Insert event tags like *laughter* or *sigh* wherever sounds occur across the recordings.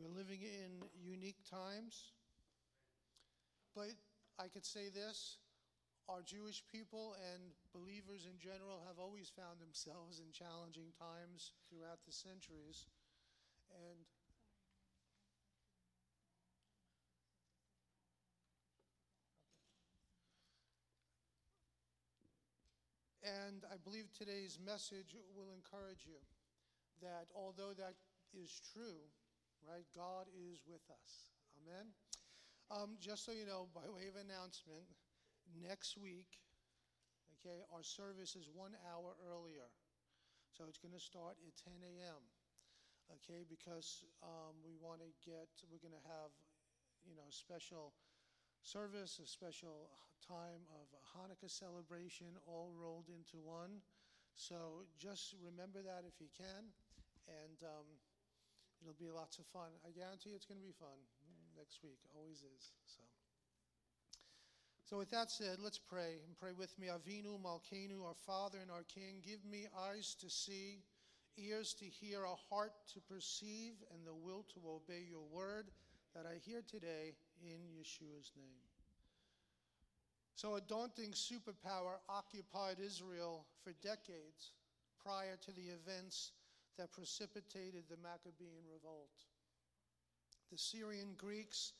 We're living in unique times. But I could say this our Jewish people and believers in general have always found themselves in challenging times throughout the centuries. And And I believe today's message will encourage you that although that is true, right, God is with us. Amen. Um, just so you know, by way of announcement, next week, okay, our service is one hour earlier. So it's going to start at 10 a.m. Okay, because um, we want to get, we're going to have, you know, special service, a special time of Hanukkah celebration, all rolled into one. So just remember that if you can, and um, it'll be lots of fun. I guarantee it's going to be fun next week. Always is. So. So, with that said, let's pray and pray with me. Avinu Malkeinu, our Father and our King, give me eyes to see, ears to hear, a heart to perceive, and the will to obey your word that I hear today in Yeshua's name. So, a daunting superpower occupied Israel for decades prior to the events that precipitated the Maccabean revolt. The Syrian Greeks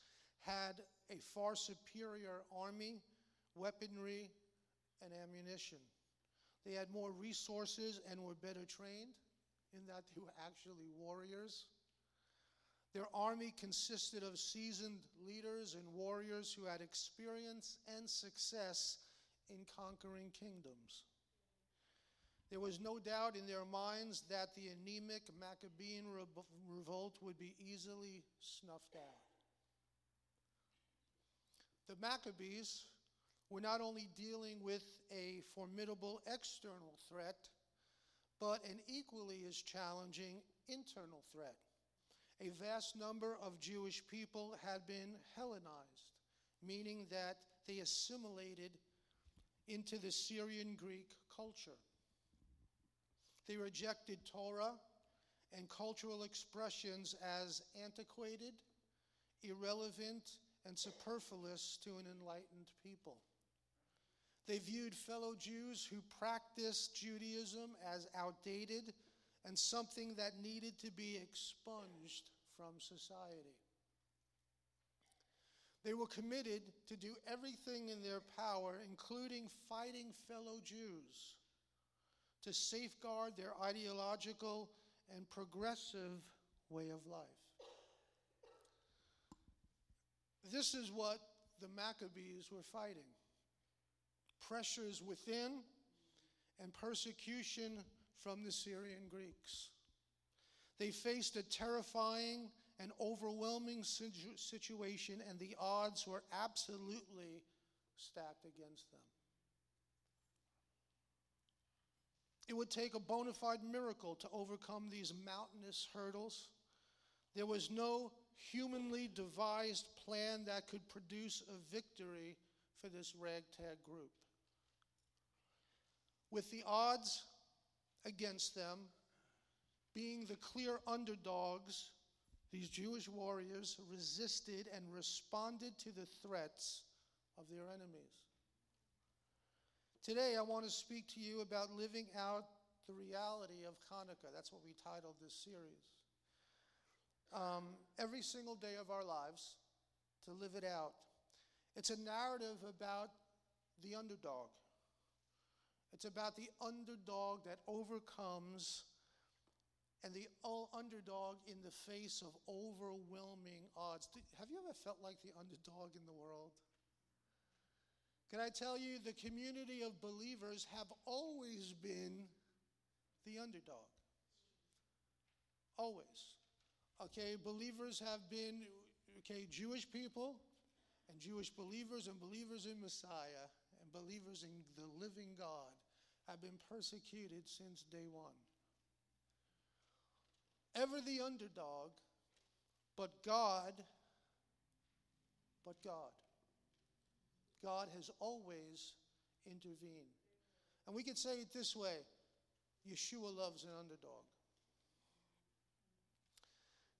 had a far superior army, weaponry, and ammunition. They had more resources and were better trained in that they were actually warriors. Their army consisted of seasoned leaders and warriors who had experience and success in conquering kingdoms. There was no doubt in their minds that the anemic Maccabean revolt would be easily snuffed out. The Maccabees were not only dealing with a formidable external threat, but an equally as challenging internal threat a vast number of Jewish people had been Hellenized, meaning that they assimilated into the Syrian Greek culture. They rejected Torah and cultural expressions as antiquated, irrelevant, and superfluous to an enlightened people. They viewed fellow Jews who practiced Judaism as outdated and something that needed to be expunged from society. They were committed to do everything in their power, including fighting fellow Jews, to safeguard their ideological and progressive way of life. This is what the Maccabees were fighting pressures within and persecution from the Syrian Greeks. They faced a terrifying and overwhelming situation, and the odds were absolutely stacked against them. It would take a bona fide miracle to overcome these mountainous hurdles. There was no humanly devised plan that could produce a victory for this ragtag group. With the odds against them, being the clear underdogs, these Jewish warriors resisted and responded to the threats of their enemies. Today, I want to speak to you about living out the reality of Hanukkah. That's what we titled this series. Um, every single day of our lives, to live it out. It's a narrative about the underdog. It's about the underdog that overcomes and the underdog in the face of overwhelming odds. Have you ever felt like the underdog in the world? Can I tell you, the community of believers have always been the underdog. Always. Okay, believers have been, okay, Jewish people and Jewish believers and believers in Messiah and believers in the living God have been persecuted since day one. Ever the underdog, but God, but God. God has always intervened. And we could say it this way Yeshua loves an underdog.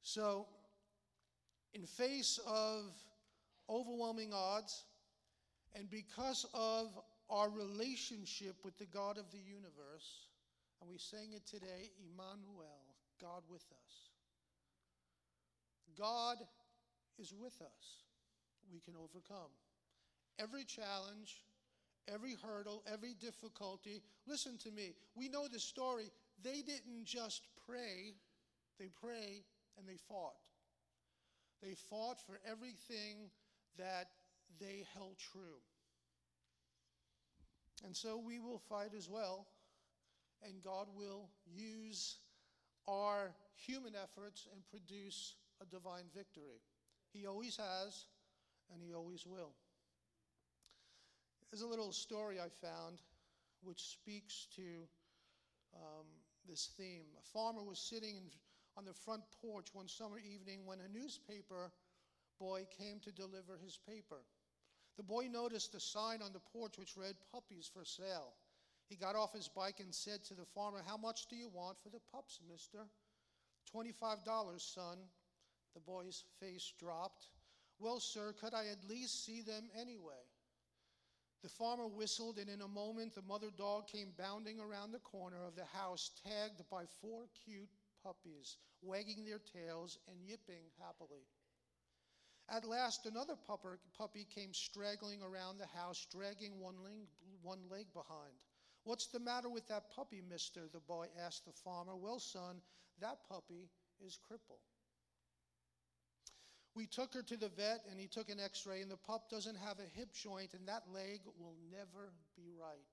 So, in face of overwhelming odds, and because of our relationship with the God of the universe, and we sang it today, Emmanuel, God with us. God is with us. We can overcome every challenge, every hurdle, every difficulty. Listen to me. We know the story. They didn't just pray, they pray and they fought. They fought for everything that they held true. And so we will fight as well, and God will use our human efforts and produce a divine victory. He always has, and He always will. There's a little story I found which speaks to um, this theme. A farmer was sitting in, on the front porch one summer evening when a newspaper boy came to deliver his paper. The boy noticed a sign on the porch which read, Puppies for sale. He got off his bike and said to the farmer, How much do you want for the pups, mister? $25, son. The boy's face dropped. Well, sir, could I at least see them anyway? The farmer whistled, and in a moment, the mother dog came bounding around the corner of the house, tagged by four cute puppies, wagging their tails and yipping happily. At last, another puppy came straggling around the house, dragging one leg, one leg behind. What's the matter with that puppy, mister? The boy asked the farmer. Well, son, that puppy is crippled. We took her to the vet and he took an x ray, and the pup doesn't have a hip joint, and that leg will never be right.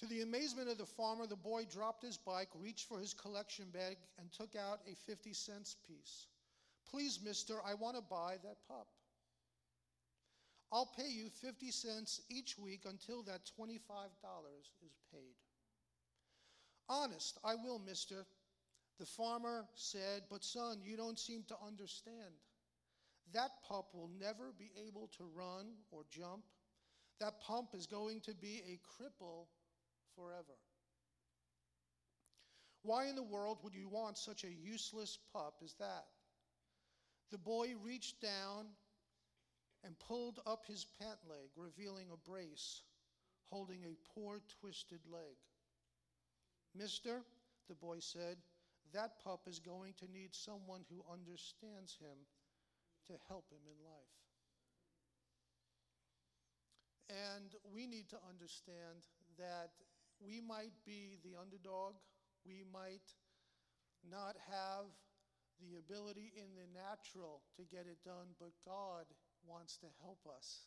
To the amazement of the farmer, the boy dropped his bike, reached for his collection bag, and took out a 50 cents piece. Please, mister, I want to buy that pup. I'll pay you 50 cents each week until that $25 is paid. Honest, I will, mister. The farmer said, But son, you don't seem to understand. That pup will never be able to run or jump. That pump is going to be a cripple forever. Why in the world would you want such a useless pup as that? The boy reached down and pulled up his pant leg, revealing a brace holding a poor twisted leg. Mister, the boy said, that pup is going to need someone who understands him to help him in life. And we need to understand that we might be the underdog, we might not have the ability in the natural to get it done, but God wants to help us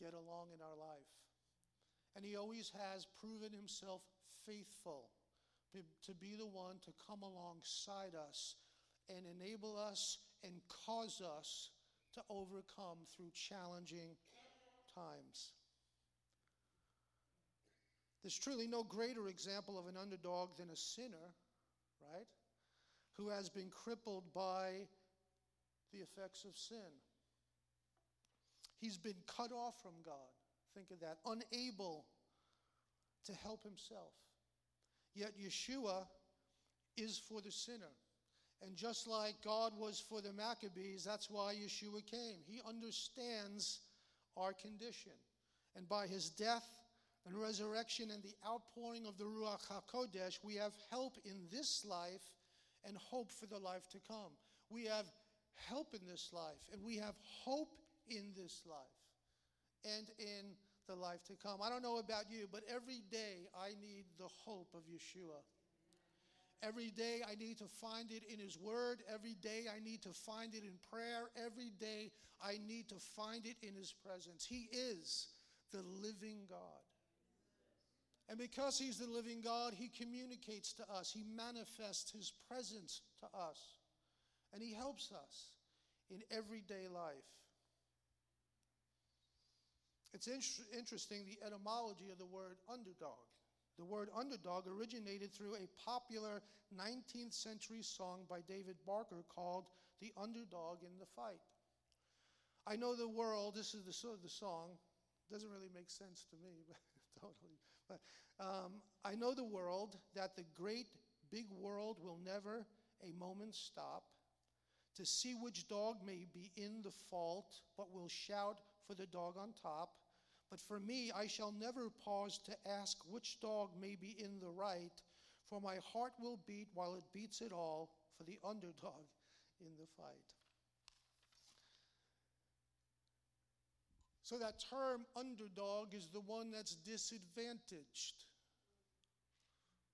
get along in our life. And He always has proven Himself faithful to be the one to come alongside us and enable us and cause us to overcome through challenging times. There's truly no greater example of an underdog than a sinner, right? Who has been crippled by the effects of sin. He's been cut off from God. Think of that. Unable to help himself. Yet Yeshua is for the sinner. And just like God was for the Maccabees, that's why Yeshua came. He understands our condition. And by his death and resurrection and the outpouring of the Ruach HaKodesh, we have help in this life and hope for the life to come. We have help in this life, and we have hope in this life and in the life to come. I don't know about you, but every day I need the hope of Yeshua. Every day I need to find it in His Word. Every day I need to find it in prayer. Every day I need to find it in His presence. He is the living God. And because He's the living God, He communicates to us, He manifests His presence to us, and He helps us in everyday life. It's in- interesting the etymology of the word underdog. The word underdog originated through a popular 19th century song by David Barker called The Underdog in the Fight. I know the world, this is the, the song, doesn't really make sense to me, *laughs* but totally. But um, I know the world that the great big world will never a moment stop, to see which dog may be in the fault, but will shout for the dog on top. But for me, I shall never pause to ask which dog may be in the right, for my heart will beat while it beats it all for the underdog in the fight. So, that term underdog is the one that's disadvantaged,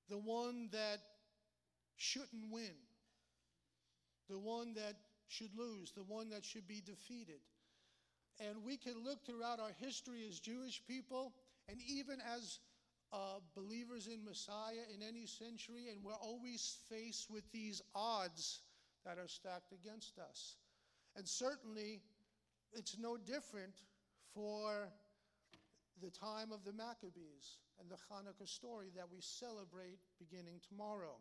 the one that shouldn't win, the one that should lose, the one that should be defeated. And we can look throughout our history as Jewish people and even as uh, believers in Messiah in any century, and we're always faced with these odds that are stacked against us. And certainly, it's no different for the time of the Maccabees and the Hanukkah story that we celebrate beginning tomorrow.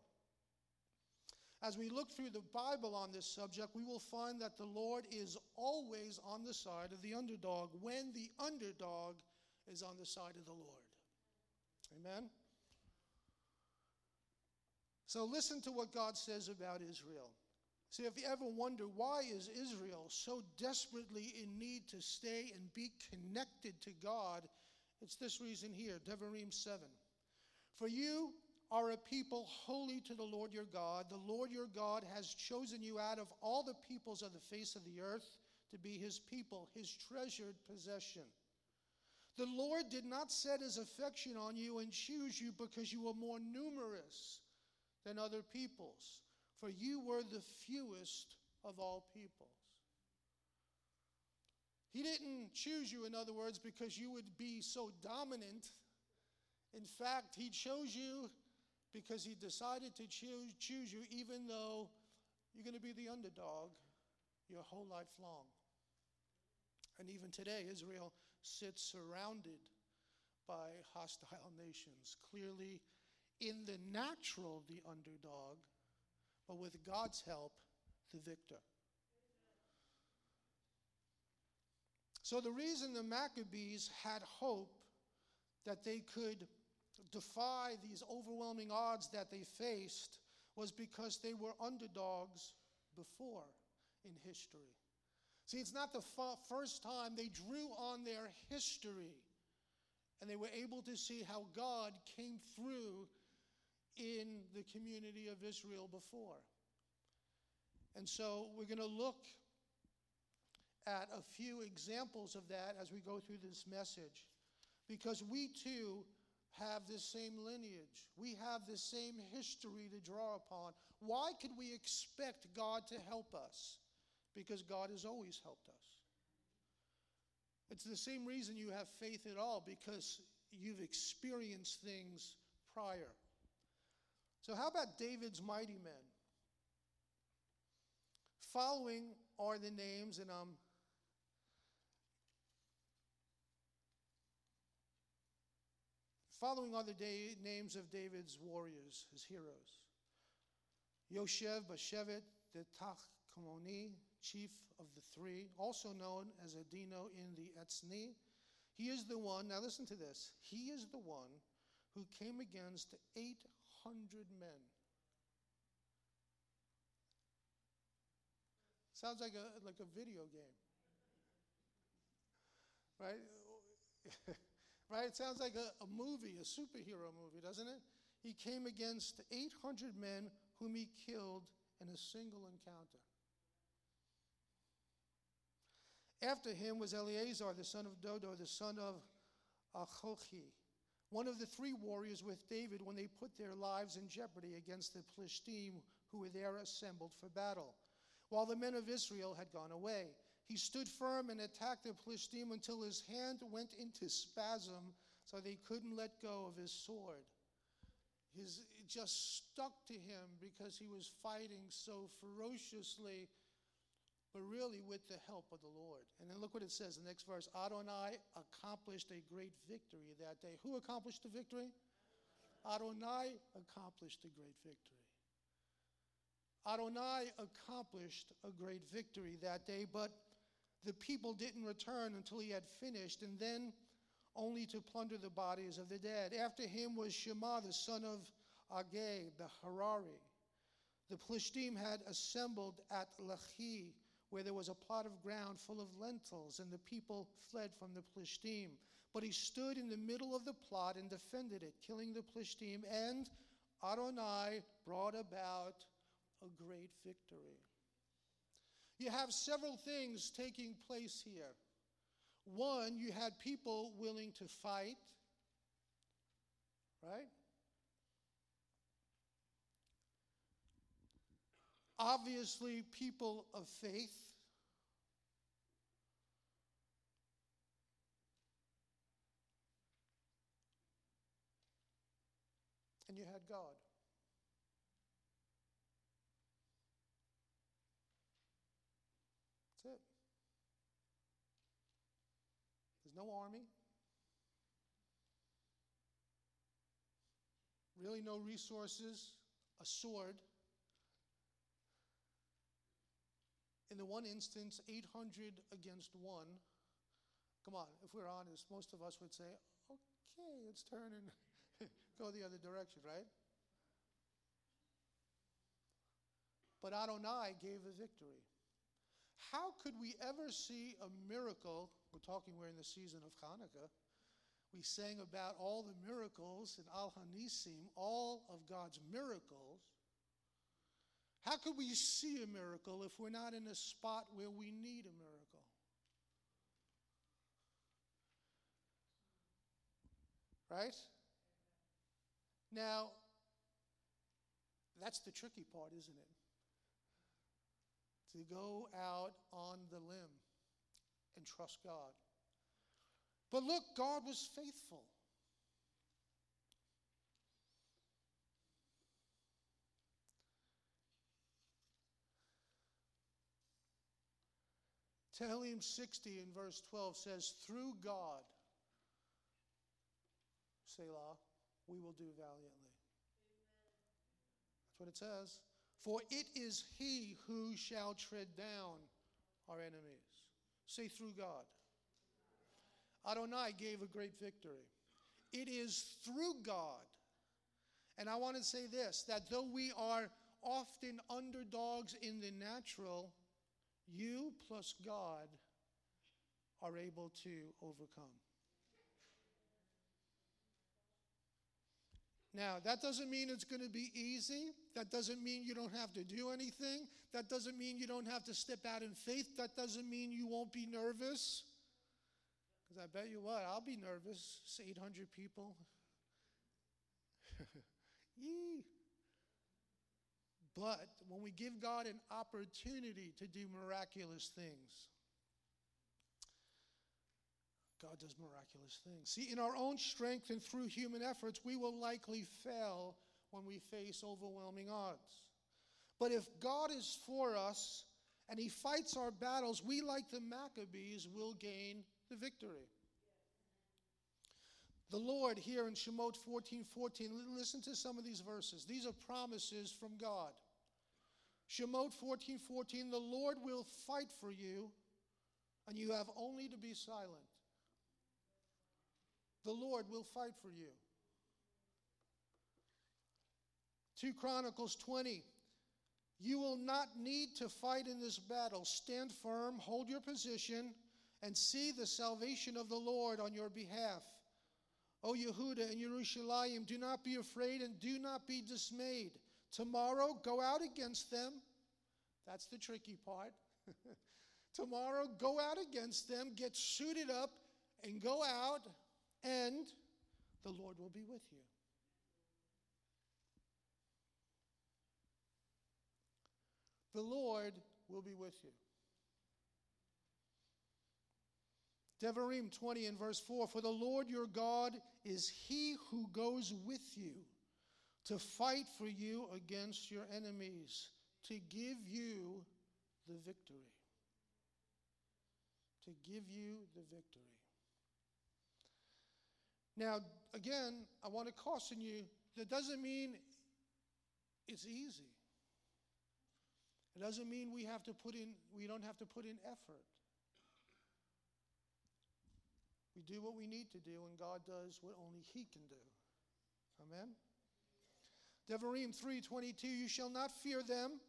As we look through the Bible on this subject, we will find that the Lord is always on the side of the underdog when the underdog is on the side of the Lord. Amen? So listen to what God says about Israel. See, if you ever wonder why is Israel so desperately in need to stay and be connected to God, it's this reason here, Devarim 7. For you are a people holy to the Lord your God. The Lord your God has chosen you out of all the peoples of the face of the earth to be his people, his treasured possession. The Lord did not set his affection on you and choose you because you were more numerous than other peoples, for you were the fewest of all peoples. He didn't choose you, in other words, because you would be so dominant. In fact, he chose you because he decided to choose, choose you even though you're going to be the underdog your whole life long. And even today, Israel sits surrounded by hostile nations, clearly in the natural, the underdog, but with God's help, the victor. So, the reason the Maccabees had hope that they could defy these overwhelming odds that they faced was because they were underdogs before in history. See, it's not the first time they drew on their history and they were able to see how God came through in the community of Israel before. And so we're going to look at a few examples of that as we go through this message because we too have this same lineage. We have the same history to draw upon. Why could we expect God to help us? Because God has always helped us. It's the same reason you have faith at all, because you've experienced things prior. So, how about David's mighty men? Following are the names, and I'm Following are the names of David's warriors, his heroes. Yoshev Bashevet the Tachmoni, chief of the three, also known as Adino in the Etzni. He is the one, now listen to this, he is the one who came against 800 men. Sounds like a, like a video game. Right? *laughs* Right? It sounds like a, a movie, a superhero movie, doesn't it? He came against 800 men whom he killed in a single encounter. After him was Eleazar, the son of Dodo, the son of Achochi, one of the three warriors with David when they put their lives in jeopardy against the Plishtim who were there assembled for battle, while the men of Israel had gone away. He stood firm and attacked the Philistine until his hand went into spasm so they couldn't let go of his sword. His, it just stuck to him because he was fighting so ferociously, but really with the help of the Lord. And then look what it says, the next verse Adonai accomplished a great victory that day. Who accomplished the victory? Adonai accomplished a great victory. Adonai accomplished a great victory that day, but the people didn't return until he had finished, and then only to plunder the bodies of the dead. After him was Shema, the son of Agag, the Harari. The Plishtim had assembled at Lachi, where there was a plot of ground full of lentils, and the people fled from the Plishtim. But he stood in the middle of the plot and defended it, killing the Plishtim, and Adonai brought about a great victory. You have several things taking place here. One, you had people willing to fight, right? Obviously, people of faith. And you had God. That's it. There's no army. Really, no resources, a sword. In the one instance, 800 against one. Come on, if we're honest, most of us would say, okay, let's turn and *laughs* go the other direction, right? But Adonai gave a victory. How could we ever see a miracle? We're talking, we're in the season of Hanukkah. We sang about all the miracles in Al Hanisim, all of God's miracles. How could we see a miracle if we're not in a spot where we need a miracle? Right? Now, that's the tricky part, isn't it? To go out on the limb and trust God. But look, God was faithful. Tehillim 60 in verse 12 says, Through God, Selah, we will do valiantly. That's what it says. For it is He who shall tread down our enemies. Say, through God. Adonai gave a great victory. It is through God. And I want to say this that though we are often underdogs in the natural, you plus God are able to overcome. Now, that doesn't mean it's going to be easy. That doesn't mean you don't have to do anything. That doesn't mean you don't have to step out in faith. That doesn't mean you won't be nervous. Because I bet you what, I'll be nervous. It's 800 people. *laughs* Yee. But when we give God an opportunity to do miraculous things, God does miraculous things. See, in our own strength and through human efforts, we will likely fail when we face overwhelming odds. But if God is for us and He fights our battles, we, like the Maccabees, will gain the victory. The Lord here in Shemot 14 14, listen to some of these verses. These are promises from God. Shemot 14 14, the Lord will fight for you, and you have only to be silent. The Lord will fight for you. 2 Chronicles 20. You will not need to fight in this battle. Stand firm, hold your position, and see the salvation of the Lord on your behalf. O Yehuda and Jerusalem, do not be afraid and do not be dismayed. Tomorrow, go out against them. That's the tricky part. *laughs* Tomorrow, go out against them, get suited up, and go out and the Lord will be with you. The Lord will be with you. Devarim 20 and verse 4 For the Lord your God is he who goes with you to fight for you against your enemies, to give you the victory. To give you the victory. Now, again, I want to caution you that doesn't mean it's easy. It doesn't mean we have to put in we don't have to put in effort. We do what we need to do and God does what only he can do. Amen. Devarim 3:22 You shall not fear them,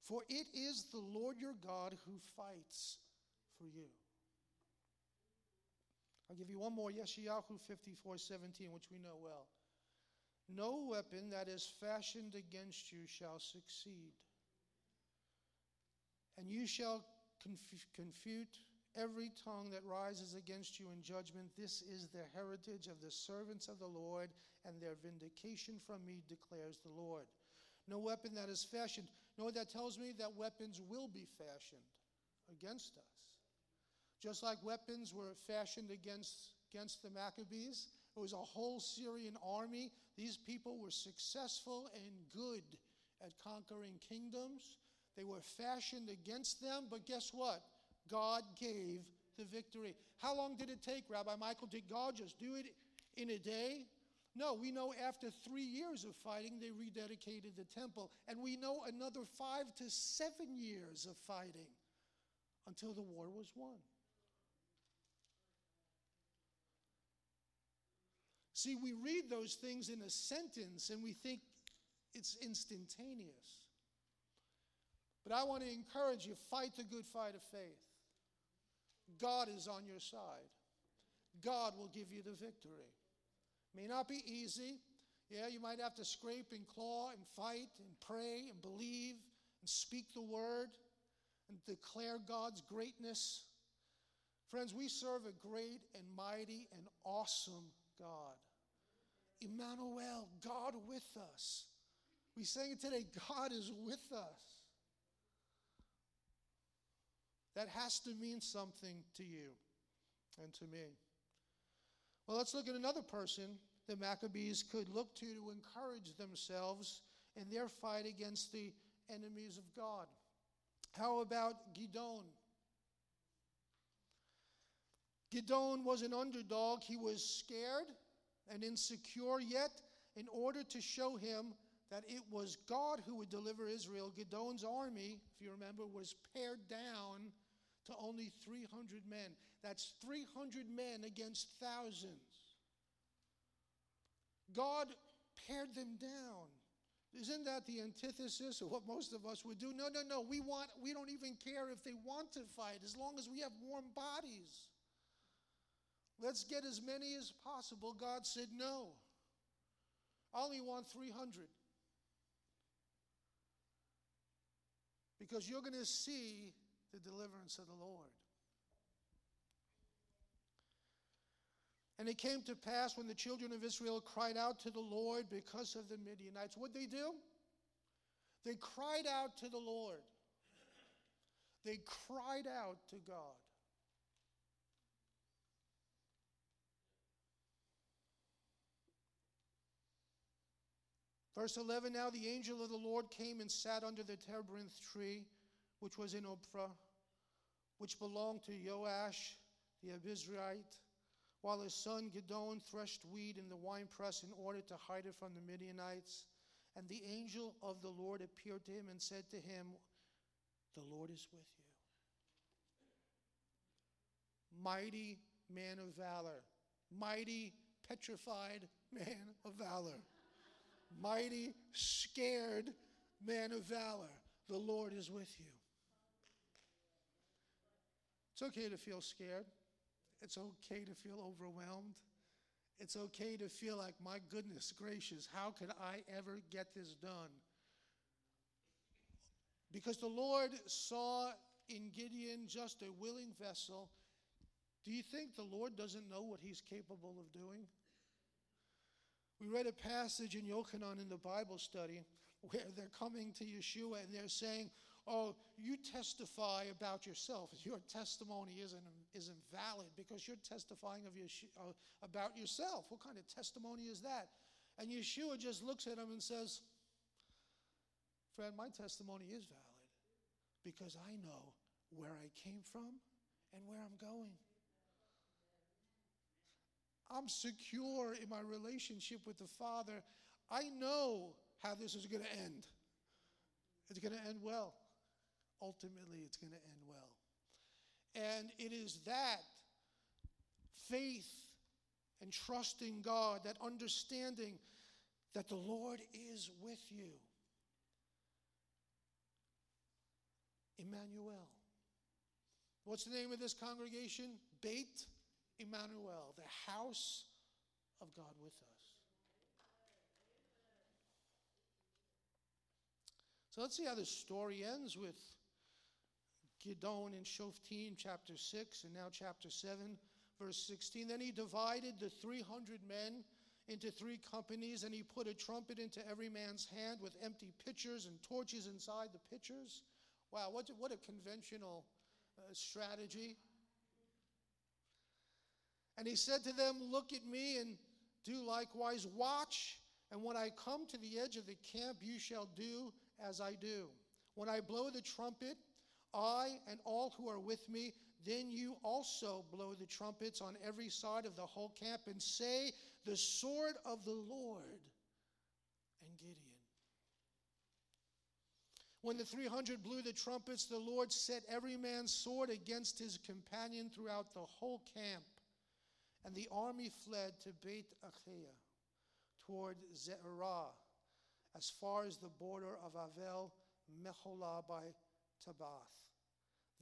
for it is the Lord your God who fights for you. I'll give you one more, Yeshayahu 54:17, which we know well. No weapon that is fashioned against you shall succeed. And you shall conf- confute every tongue that rises against you in judgment. This is the heritage of the servants of the Lord, and their vindication from me, declares the Lord. No weapon that is fashioned. You know what that tells me? That weapons will be fashioned against us. Just like weapons were fashioned against, against the Maccabees, it was a whole Syrian army. These people were successful and good at conquering kingdoms. They were fashioned against them, but guess what? God gave the victory. How long did it take, Rabbi Michael? Did God just do it in a day? No, we know after three years of fighting, they rededicated the temple. And we know another five to seven years of fighting until the war was won. See, we read those things in a sentence and we think it's instantaneous. But I want to encourage you fight the good fight of faith. God is on your side. God will give you the victory. May not be easy. Yeah, you might have to scrape and claw and fight and pray and believe and speak the word and declare God's greatness. Friends, we serve a great and mighty and awesome God. Emmanuel, God with us. We sang it today God is with us. That has to mean something to you and to me. Well, let's look at another person the Maccabees could look to to encourage themselves in their fight against the enemies of God. How about Gideon? Gideon was an underdog. He was scared and insecure, yet, in order to show him that it was God who would deliver Israel, Gideon's army, if you remember, was pared down to only 300 men. That's 300 men against thousands. God pared them down. Isn't that the antithesis of what most of us would do? No, no, no. We want we don't even care if they want to fight as long as we have warm bodies. Let's get as many as possible. God said no. I only want 300. Because you're going to see the deliverance of the Lord. And it came to pass when the children of Israel cried out to the Lord because of the Midianites. What did they do? They cried out to the Lord. They cried out to God. Verse 11 Now the angel of the Lord came and sat under the terebinth tree which was in Ophrah, which belonged to Joash the Abiezrite, while his son Gideon threshed wheat in the winepress in order to hide it from the Midianites. And the angel of the Lord appeared to him and said to him, The Lord is with you. Mighty man of valor, mighty petrified man of valor, mighty scared man of valor. The Lord is with you. It's okay to feel scared. It's okay to feel overwhelmed. It's okay to feel like, my goodness gracious, how could I ever get this done? Because the Lord saw in Gideon just a willing vessel. Do you think the Lord doesn't know what he's capable of doing? We read a passage in Yochanan in the Bible study where they're coming to Yeshua and they're saying, oh, you testify about yourself. *laughs* Your testimony isn't, isn't valid because you're testifying of your, uh, about yourself. What kind of testimony is that? And Yeshua just looks at him and says, Friend, my testimony is valid because I know where I came from and where I'm going. I'm secure in my relationship with the Father. I know how this is going to end. It's going to end well ultimately it's going to end well. And it is that faith and trusting God, that understanding that the Lord is with you. Emmanuel. What's the name of this congregation? Beit Emmanuel, the house of God with us. So let's see how this story ends with Gideon in Shoftim, chapter 6, and now chapter 7, verse 16. Then he divided the 300 men into three companies, and he put a trumpet into every man's hand with empty pitchers and torches inside the pitchers. Wow, what, what a conventional uh, strategy. And he said to them, Look at me and do likewise. Watch, and when I come to the edge of the camp, you shall do as I do. When I blow the trumpet, I and all who are with me, then you also blow the trumpets on every side of the whole camp and say, The sword of the Lord and Gideon. When the 300 blew the trumpets, the Lord set every man's sword against his companion throughout the whole camp. And the army fled to Beit Achiah toward Zerah as far as the border of Avel Meholah by Tabath.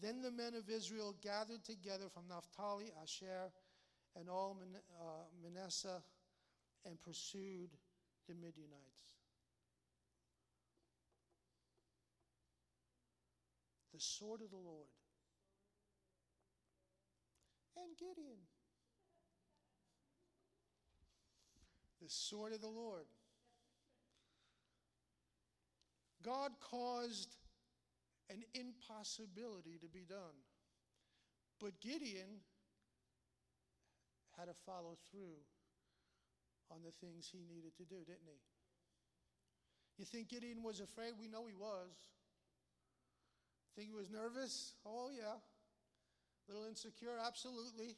Then the men of Israel gathered together from Naphtali, Asher, and all uh, Manasseh and pursued the Midianites. The sword of the Lord. And Gideon. The sword of the Lord. God caused an impossibility to be done. But Gideon had to follow through on the things he needed to do, didn't he? You think Gideon was afraid? We know he was. Think he was nervous? Oh, yeah. A little insecure? Absolutely.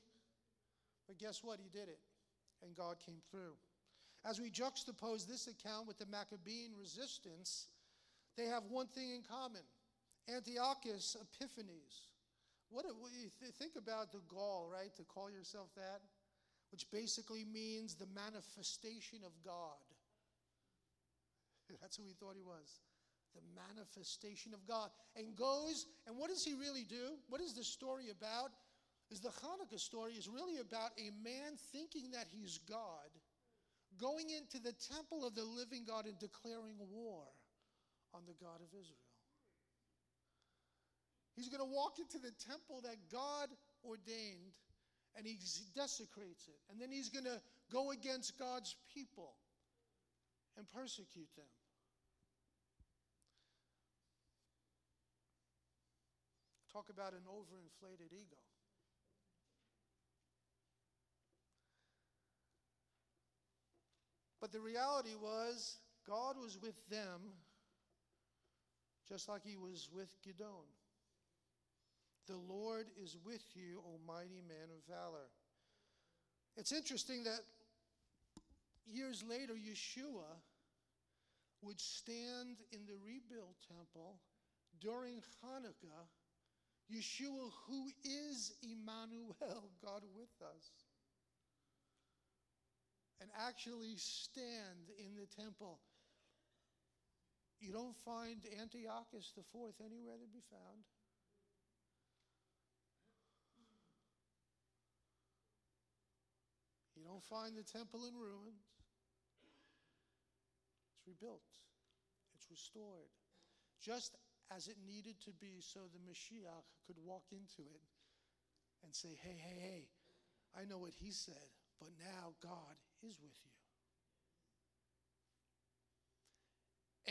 But guess what? He did it. And God came through. As we juxtapose this account with the Maccabean resistance, they have one thing in common Antiochus Epiphanes. What, what you th- think about the gall, right? To call yourself that, which basically means the manifestation of God. *laughs* That's who he thought he was. The manifestation of God. And goes, and what does he really do? What is the story about? Is the Hanukkah story is really about a man thinking that he's God, going into the temple of the living God and declaring war on the God of Israel. He's going to walk into the temple that God ordained and he desecrates it. And then he's going to go against God's people and persecute them. Talk about an overinflated ego. But the reality was, God was with them just like he was with Gideon. The Lord is with you, O mighty man of valor. It's interesting that years later, Yeshua would stand in the rebuilt temple during Hanukkah. Yeshua, who is Emmanuel, *laughs* God with us, and actually stand in the temple you don't find Antiochus the fourth anywhere to be found. You don't find the temple in ruins. It's rebuilt, it's restored. Just as it needed to be so the Mashiach could walk into it and say, hey, hey, hey, I know what he said, but now God is with you.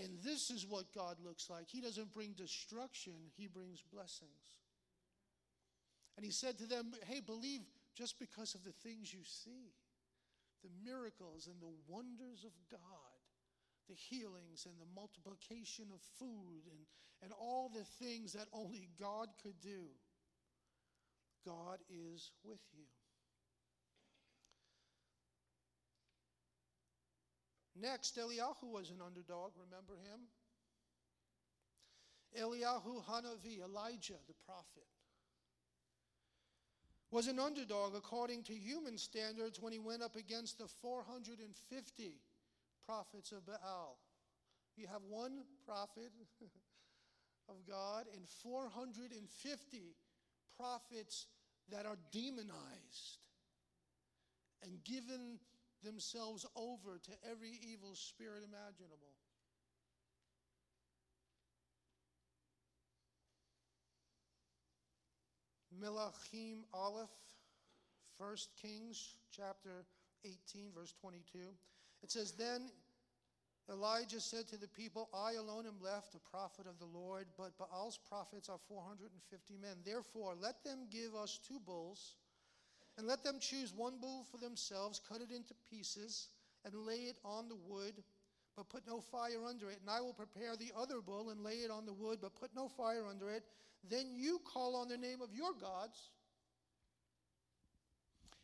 And this is what God looks like. He doesn't bring destruction, He brings blessings. And He said to them, Hey, believe just because of the things you see, the miracles and the wonders of God, the healings and the multiplication of food, and, and all the things that only God could do. God is with you. Next, Eliyahu was an underdog. Remember him? Eliyahu Hanavi, Elijah the prophet, was an underdog according to human standards when he went up against the 450 prophets of Baal. You have one prophet *laughs* of God and 450 prophets that are demonized and given themselves over to every evil spirit imaginable. Melachim Aleph, 1 Kings chapter 18, verse 22. It says, Then Elijah said to the people, I alone am left, a prophet of the Lord, but Baal's prophets are 450 men. Therefore, let them give us two bulls, and let them choose one bull for themselves, cut it into pieces, and lay it on the wood, but put no fire under it. And I will prepare the other bull and lay it on the wood, but put no fire under it. Then you call on the name of your gods,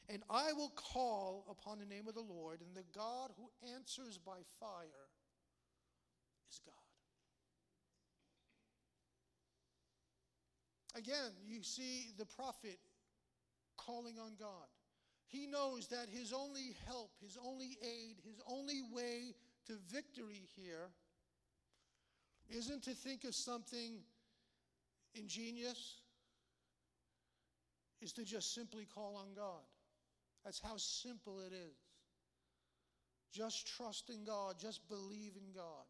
and I will call upon the name of the Lord, and the God who answers by fire is God. Again, you see the prophet calling on God. He knows that his only help, his only aid, his only way to victory here isn't to think of something ingenious, is to just simply call on God. That's how simple it is. Just trust in God, just believe in God.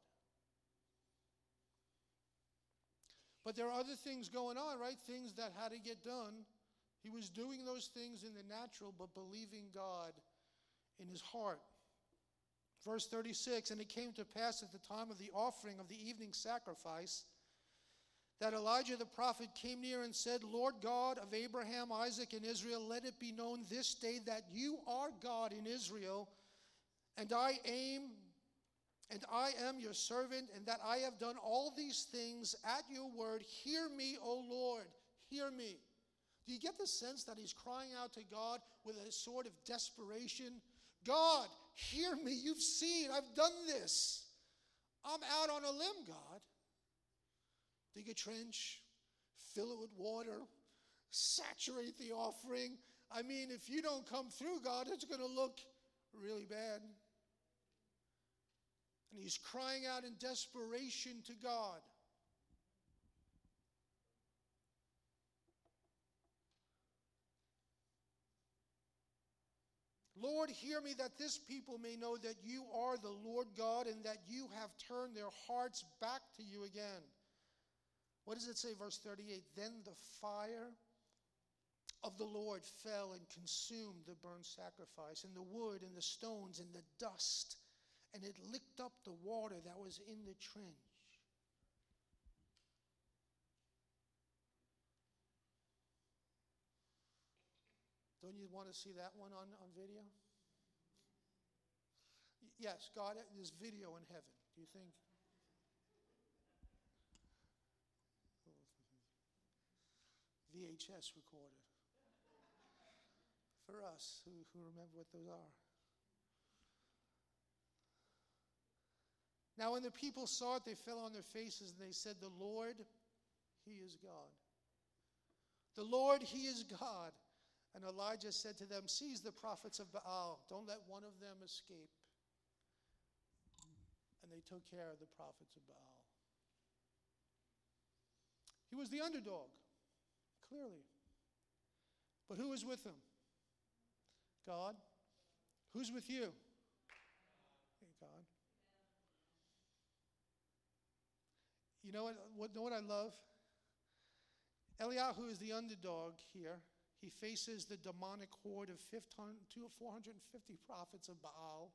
But there are other things going on, right? Things that had to get done. He was doing those things in the natural, but believing God in his heart. Verse 36 And it came to pass at the time of the offering of the evening sacrifice that Elijah the prophet came near and said, Lord God of Abraham, Isaac, and Israel, let it be known this day that you are God in Israel, and I aim and I am your servant, and that I have done all these things at your word. Hear me, O Lord, hear me. Do you get the sense that he's crying out to God with a sort of desperation? God, hear me. You've seen, I've done this. I'm out on a limb, God. Dig a trench, fill it with water, saturate the offering. I mean, if you don't come through, God, it's going to look really bad. And he's crying out in desperation to God. Lord, hear me that this people may know that you are the Lord God and that you have turned their hearts back to you again. What does it say, verse 38? Then the fire of the Lord fell and consumed the burnt sacrifice, and the wood, and the stones, and the dust and it licked up the water that was in the trench. Don't you want to see that one on, on video? Yes, God, there's video in heaven. Do you think? VHS recorded. For us who, who remember what those are. Now, when the people saw it, they fell on their faces and they said, The Lord, He is God. The Lord, He is God. And Elijah said to them, Seize the prophets of Baal. Don't let one of them escape. And they took care of the prophets of Baal. He was the underdog, clearly. But who was with him? God. Who's with you? God. You know what, what, know what I love? Eliyahu is the underdog here. He faces the demonic horde of 450 prophets of Baal,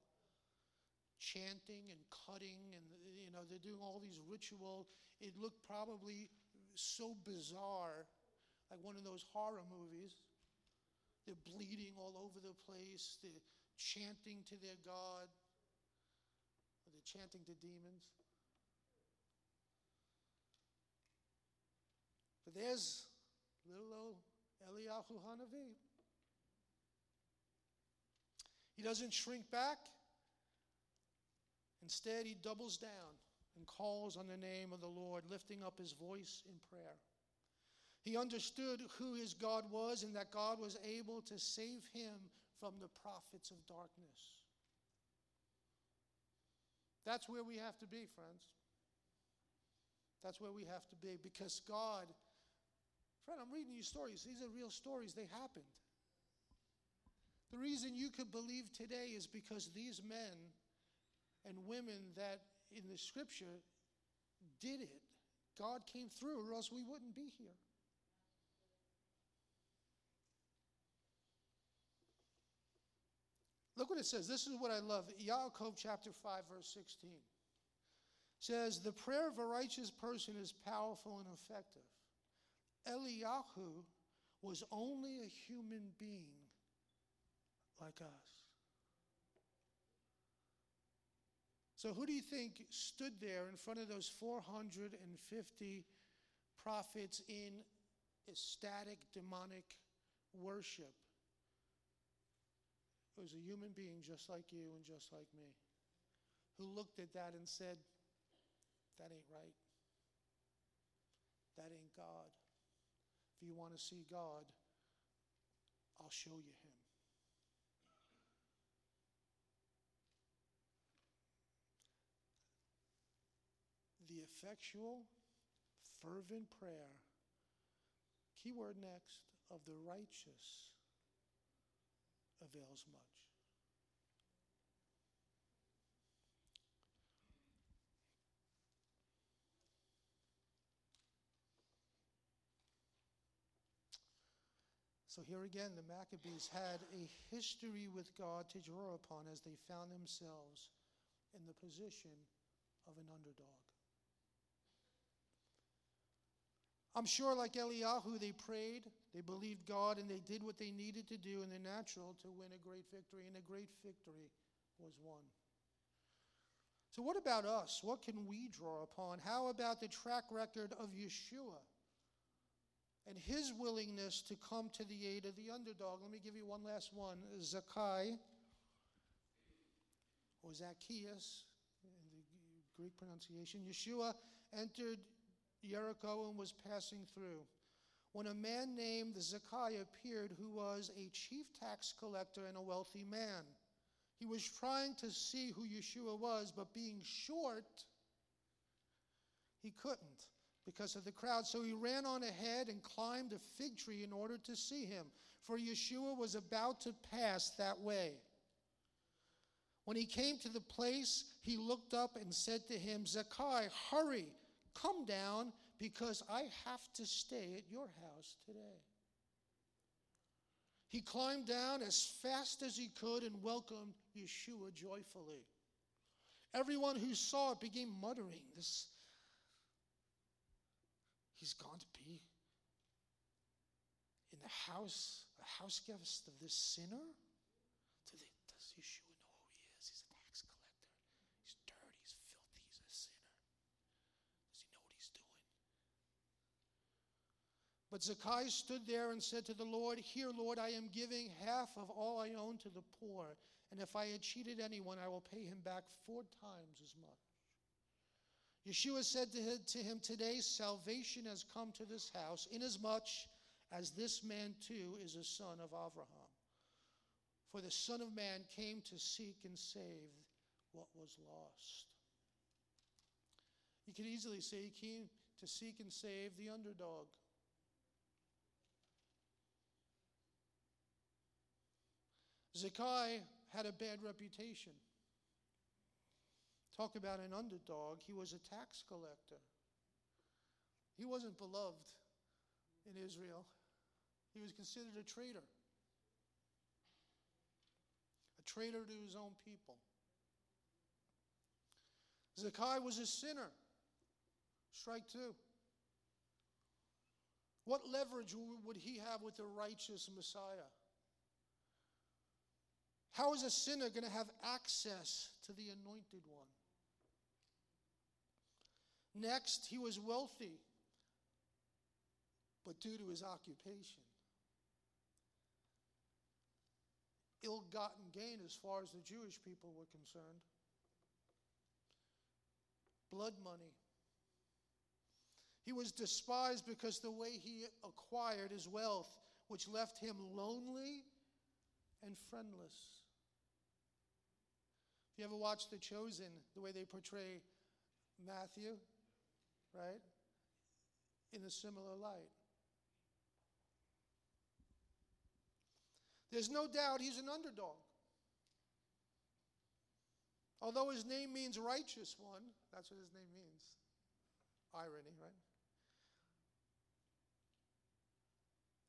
chanting and cutting, and you know they're doing all these ritual. It looked probably so bizarre, like one of those horror movies. They're bleeding all over the place. They're chanting to their god. They're chanting to demons. But there's little old Eliyahu Hanavi. He doesn't shrink back. Instead, he doubles down and calls on the name of the Lord, lifting up his voice in prayer. He understood who his God was and that God was able to save him from the prophets of darkness. That's where we have to be, friends. That's where we have to be because God, friend, I'm reading you stories. These are real stories, they happened. The reason you could believe today is because these men and women that in the scripture did it. God came through, or else we wouldn't be here. Look what it says. This is what I love. Yaakov chapter 5, verse 16 says, The prayer of a righteous person is powerful and effective. Eliyahu was only a human being like us. So, who do you think stood there in front of those 450 prophets in ecstatic demonic worship? It was a human being just like you and just like me who looked at that and said, That ain't right. That ain't God. You want to see God, I'll show you him. the effectual, fervent prayer, keyword next, of the righteous avails much. So here again, the Maccabees had a history with God to draw upon as they found themselves in the position of an underdog. I'm sure, like Eliyahu, they prayed, they believed God, and they did what they needed to do in the natural to win a great victory, and a great victory was won. So, what about us? What can we draw upon? How about the track record of Yeshua and his willingness to come to the aid of the underdog? Let me give you one last one Zakai, or Zacchaeus, in the Greek pronunciation. Yeshua entered Jericho and was passing through. When a man named Zacchaeus appeared, who was a chief tax collector and a wealthy man, he was trying to see who Yeshua was, but being short, he couldn't because of the crowd. So he ran on ahead and climbed a fig tree in order to see him, for Yeshua was about to pass that way. When he came to the place, he looked up and said to him, Zacchaeus, hurry, Come down because I have to stay at your house today. He climbed down as fast as he could and welcomed Yeshua joyfully. Everyone who saw it began muttering, This he's gone to be in the house, a house guest of this sinner? Does Yeshua know who he is? He's a tax collector. He's dirty, he's filthy, he's a sinner. Does he know what he's doing? But Zacchaeus stood there and said to the Lord, Here, Lord, I am giving half of all I own to the poor, and if I had cheated anyone, I will pay him back four times as much. Yeshua said to him, Today salvation has come to this house, inasmuch as this man too is a son of Abraham. For the Son of Man came to seek and save what was lost. You could easily say he came to seek and save the underdog. Zacchaeus had a bad reputation. Talk about an underdog. He was a tax collector. He wasn't beloved in Israel, he was considered a traitor. A traitor to his own people. Zacchaeus was a sinner. Strike two. What leverage would he have with the righteous Messiah? How is a sinner going to have access to the anointed one? Next, he was wealthy, but due to his occupation, ill gotten gain as far as the Jewish people were concerned, blood money. He was despised because the way he acquired his wealth, which left him lonely and friendless. If You ever watch The Chosen, the way they portray Matthew, right? In a similar light. There's no doubt he's an underdog. Although his name means righteous one, that's what his name means. Irony, right?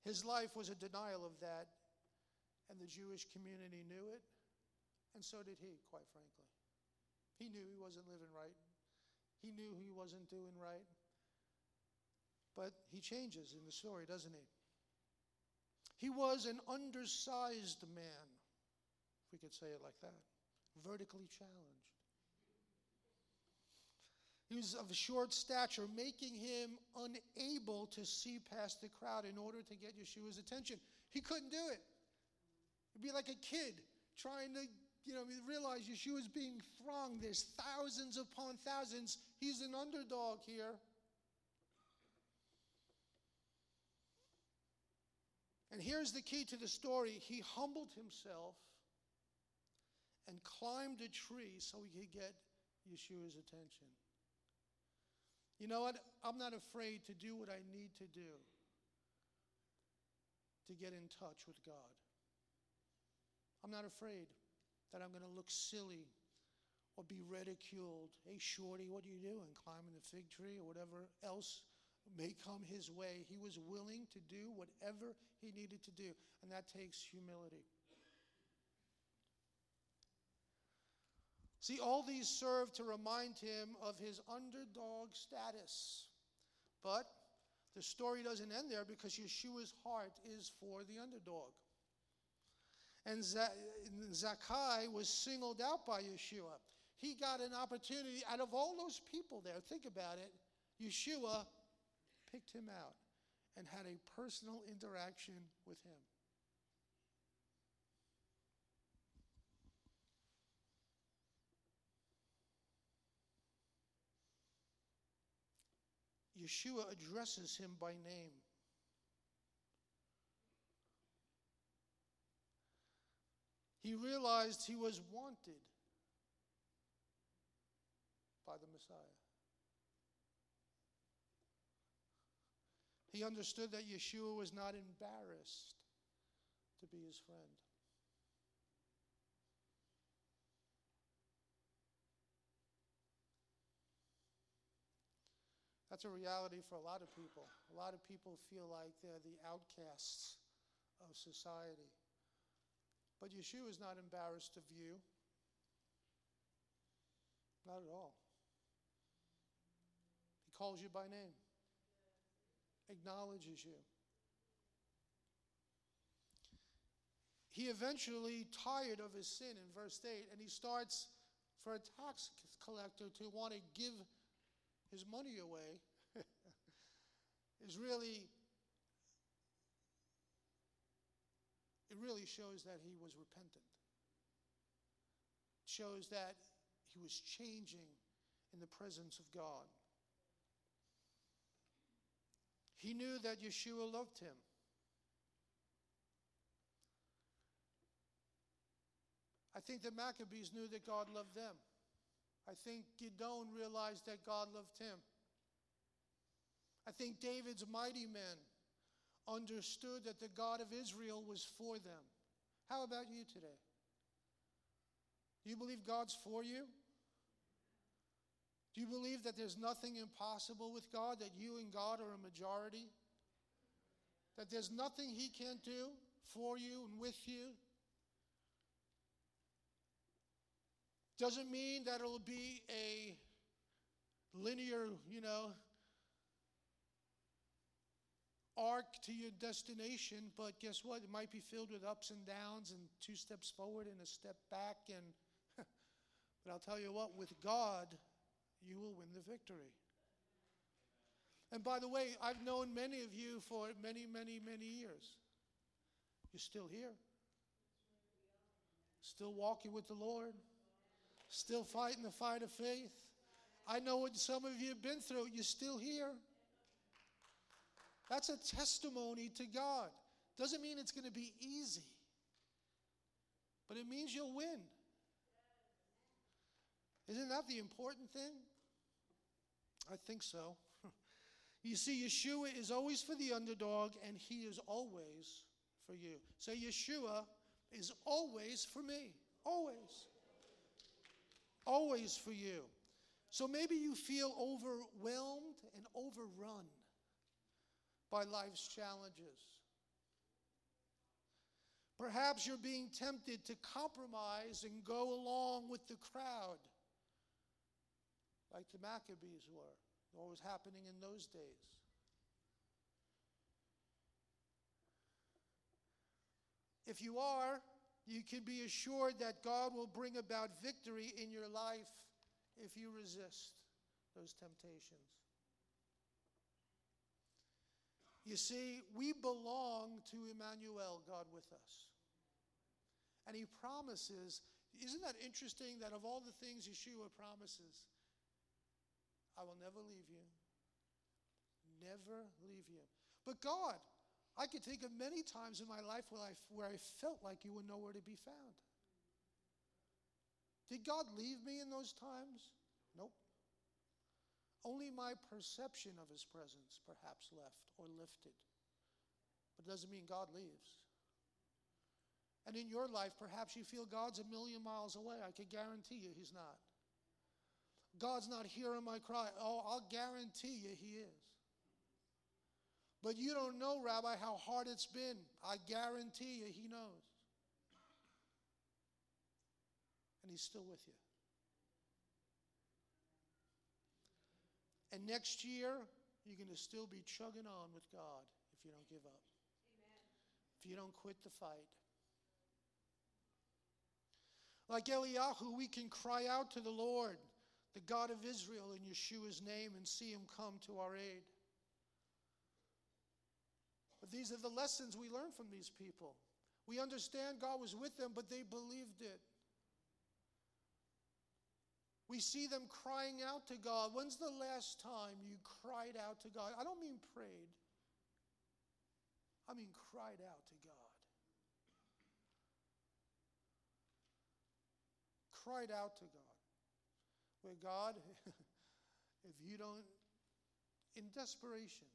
His life was a denial of that, and the Jewish community knew it, and so did he, quite frankly. He knew he wasn't living right, he knew he wasn't doing right. But he changes in the story, doesn't he? He was an undersized man, if we could say it like that, vertically challenged. He was of short stature, making him unable to see past the crowd in order to get Yeshua's attention. He couldn't do it. It'd be like a kid trying to, you know, realize Yeshua's being thronged. There's thousands upon thousands. He's an underdog here. And here's the key to the story he humbled himself and climbed a tree so he could get Yeshua's attention. You know what? I'm not afraid to do what I need to do to get in touch with God. I'm not afraid that I'm going to look silly or be ridiculed. Hey, Shorty, what are you doing? Climbing the fig tree or whatever else may come his way. He was willing to do whatever he needed to do, and that takes humility. See, all these serve to remind him of his underdog status. But the story doesn't end there because Yeshua's heart is for the underdog. And Zacchaeus was singled out by Yeshua. He got an opportunity out of all those people there. Think about it. Yeshua picked him out and had a personal interaction with him. Yeshua addresses him by name. He realized he was wanted by the Messiah. He understood that Yeshua was not embarrassed to be his friend. That's a reality for a lot of people. A lot of people feel like they're the outcasts of society. But Yeshua is not embarrassed of you. Not at all. He calls you by name, acknowledges you. He eventually tired of his sin in verse 8, and he starts for a tax collector to want to give his money away *laughs* is really it really shows that he was repentant. It shows that he was changing in the presence of God. He knew that Yeshua loved him. I think the Maccabees knew that God loved them. I think Gideon realized that God loved him. I think David's mighty men understood that the God of Israel was for them. How about you today? Do you believe God's for you? Do you believe that there's nothing impossible with God, that you and God are a majority? That there's nothing He can't do for you and with you? Doesn't mean that it'll be a linear, you know, arc to your destination, but guess what? It might be filled with ups and downs and two steps forward and a step back. And *laughs* but I'll tell you what, with God, you will win the victory. And by the way, I've known many of you for many, many, many years. You're still here. Still walking with the Lord still fighting the fight of faith. I know what some of you have been through. You're still here. That's a testimony to God. Doesn't mean it's going to be easy, but it means you'll win. Isn't that the important thing? I think so. *laughs* you see, Yeshua is always for the underdog, and he is always for you. So, Yeshua is always for me. Always. Always for you. So maybe you feel overwhelmed and overrun by life's challenges. Perhaps you're being tempted to compromise and go along with the crowd, like the Maccabees were, what was happening in those days. If you are, you can be assured that God will bring about victory in your life if you resist those temptations. You see, we belong to Emmanuel, God with us. And he promises, isn't that interesting that of all the things Yeshua promises, I will never leave you. Never leave you. But God, I could think of many times in my life where I, where I felt like you were nowhere to be found. Did God leave me in those times? Only my perception of his presence perhaps left or lifted. But it doesn't mean God leaves. And in your life, perhaps you feel God's a million miles away. I can guarantee you he's not. God's not hearing my cry. Oh, I'll guarantee you he is. But you don't know, Rabbi, how hard it's been. I guarantee you he knows. And he's still with you. And next year, you're going to still be chugging on with God if you don't give up. Amen. If you don't quit the fight. Like Eliyahu, we can cry out to the Lord, the God of Israel, in Yeshua's name and see him come to our aid. But these are the lessons we learn from these people. We understand God was with them, but they believed it. We see them crying out to God. When's the last time you cried out to God? I don't mean prayed, I mean cried out to God. Cried out to God. Where God, *laughs* if you don't, in desperation,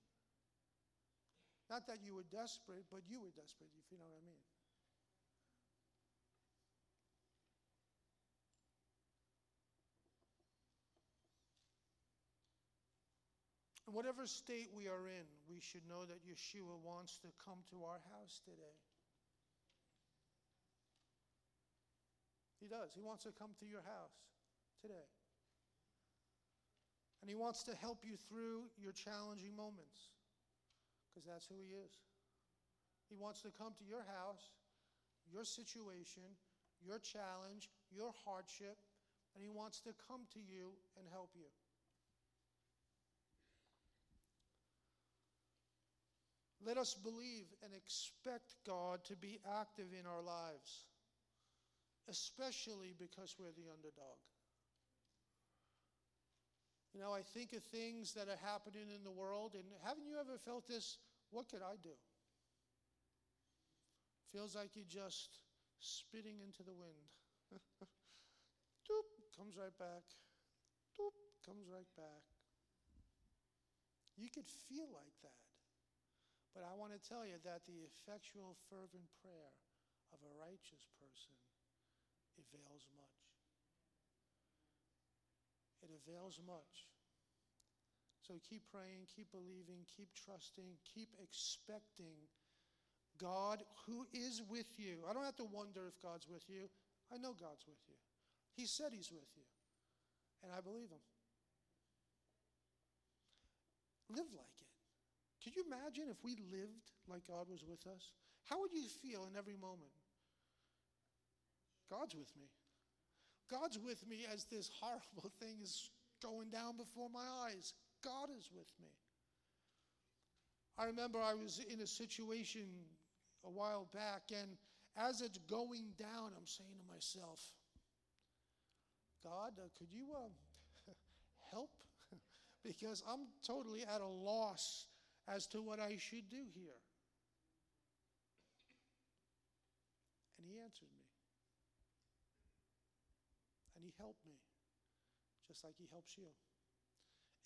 not that you were desperate, but you were desperate, if you know what I mean. In whatever state we are in, we should know that Yeshua wants to come to our house today. He does. He wants to come to your house today. And He wants to help you through your challenging moments because that's who He is. He wants to come to your house, your situation, your challenge, your hardship, and He wants to come to you and help you. Let us believe and expect God to be active in our lives, especially because we're the underdog. You know, I think of things that are happening in the world, and haven't you ever felt this? What could I do? Feels like you're just spitting into the wind. *laughs* Doop, comes right back. Doop, comes right back. You could feel like that. But I want to tell you that the effectual, fervent prayer of a righteous person avails much. It avails much. So keep praying, keep believing, keep trusting, keep expecting God who is with you. I don't have to wonder if God's with you. I know God's with you. He said He's with you. And I believe Him. Live like. Could you imagine if we lived like God was with us? How would you feel in every moment? God's with me. God's with me as this horrible thing is going down before my eyes. God is with me. I remember I was in a situation a while back, and as it's going down, I'm saying to myself, God, uh, could you uh, *laughs* help? *laughs* because I'm totally at a loss as to what I should do here. And he answered me. And he helped me. just like He helps you.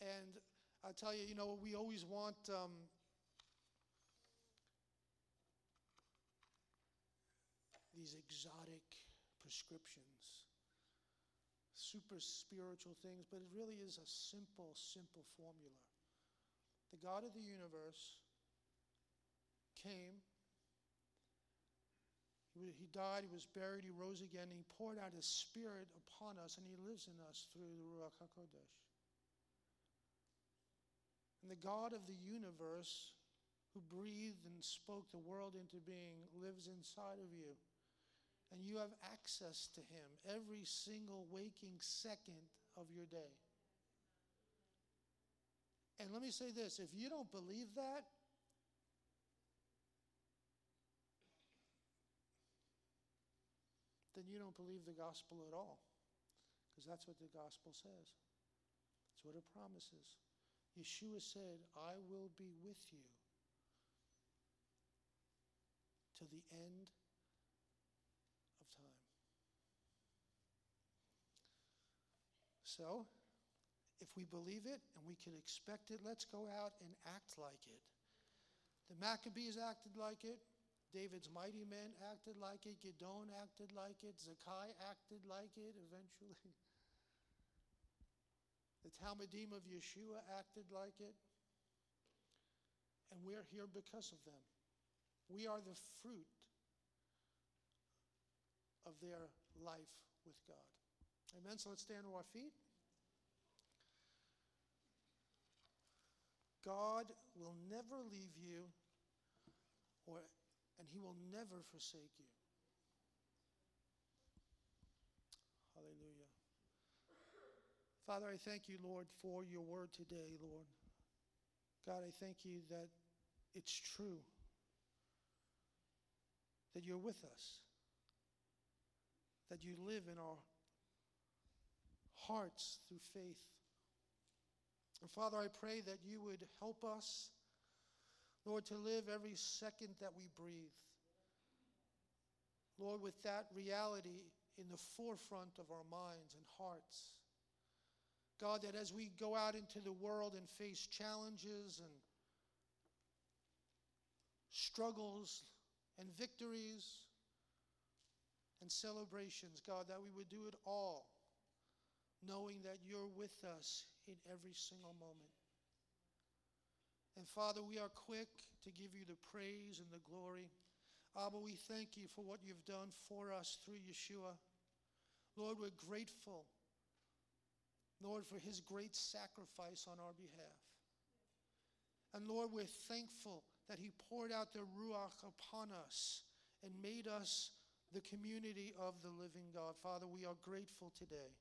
And I tell you, you know, we always want. Um, these exotic prescriptions, super spiritual things, but it really is a simple, simple formula. The God of the universe came, he died, he was buried, he rose again, he poured out his spirit upon us, and he lives in us through the Ruach HaKodesh. And the God of the universe, who breathed and spoke the world into being, lives inside of you and you have access to Him every single waking second of your day. And let me say this if you don't believe that, then you don't believe the gospel at all. Because that's what the gospel says, that's what it promises. Yeshua said, I will be with you to the end of time. So, if we believe it and we can expect it, let's go out and act like it. The Maccabees acted like it. David's mighty men acted like it. Gideon acted like it. Zakai acted like it eventually. *laughs* The Talmidim of Yeshua acted like it. And we're here because of them. We are the fruit of their life with God. Amen. So let's stand to our feet. God will never leave you, or, and He will never forsake you. Hallelujah. Father, I thank you, Lord, for your word today, Lord. God, I thank you that it's true, that you're with us, that you live in our hearts through faith. And Father, I pray that you would help us, Lord, to live every second that we breathe. Lord, with that reality in the forefront of our minds and hearts. God, that as we go out into the world and face challenges and struggles and victories and celebrations, God, that we would do it all knowing that you're with us in every single moment. And Father, we are quick to give you the praise and the glory. Abba, we thank you for what you've done for us through Yeshua. Lord, we're grateful, Lord, for his great sacrifice on our behalf. And Lord, we're thankful that he poured out the Ruach upon us and made us the community of the living God. Father, we are grateful today.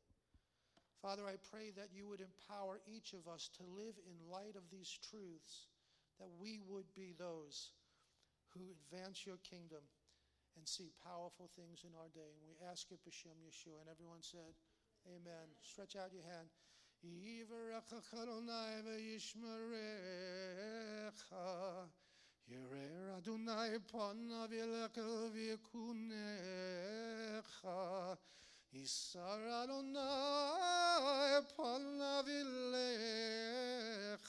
Father, I pray that you would empower each of us to live in light of these truths, that we would be those who advance your kingdom and see powerful things in our day. And we ask it, B'Shem Yeshua. And everyone said, Amen. Stretch out your hand. יראה אדוני פניו ילקל ויקונך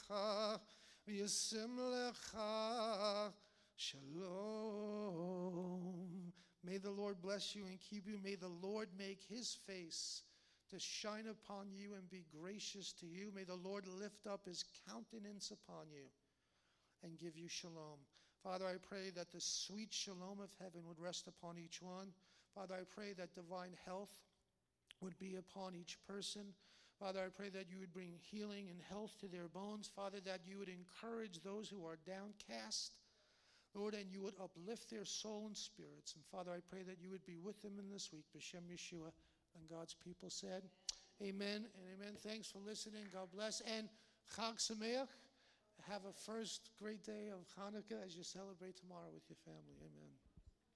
Ilecha v'yisim lecha shalom. May the Lord bless you and keep you. May the Lord make his face to shine upon you and be gracious to you. May the Lord lift up his countenance upon you and give you shalom. Father, I pray that the sweet shalom of heaven would rest upon each one. Father, I pray that divine health would be upon each person. Father, I pray that you would bring healing and health to their bones. Father, that you would encourage those who are downcast. Lord, and you would uplift their soul and spirits. And Father, I pray that you would be with them in this week. B'Shem Yeshua. And God's people said, Amen and amen. Thanks for listening. God bless. And Chag Sameach. Have a first great day of Hanukkah as you celebrate tomorrow with your family. Amen.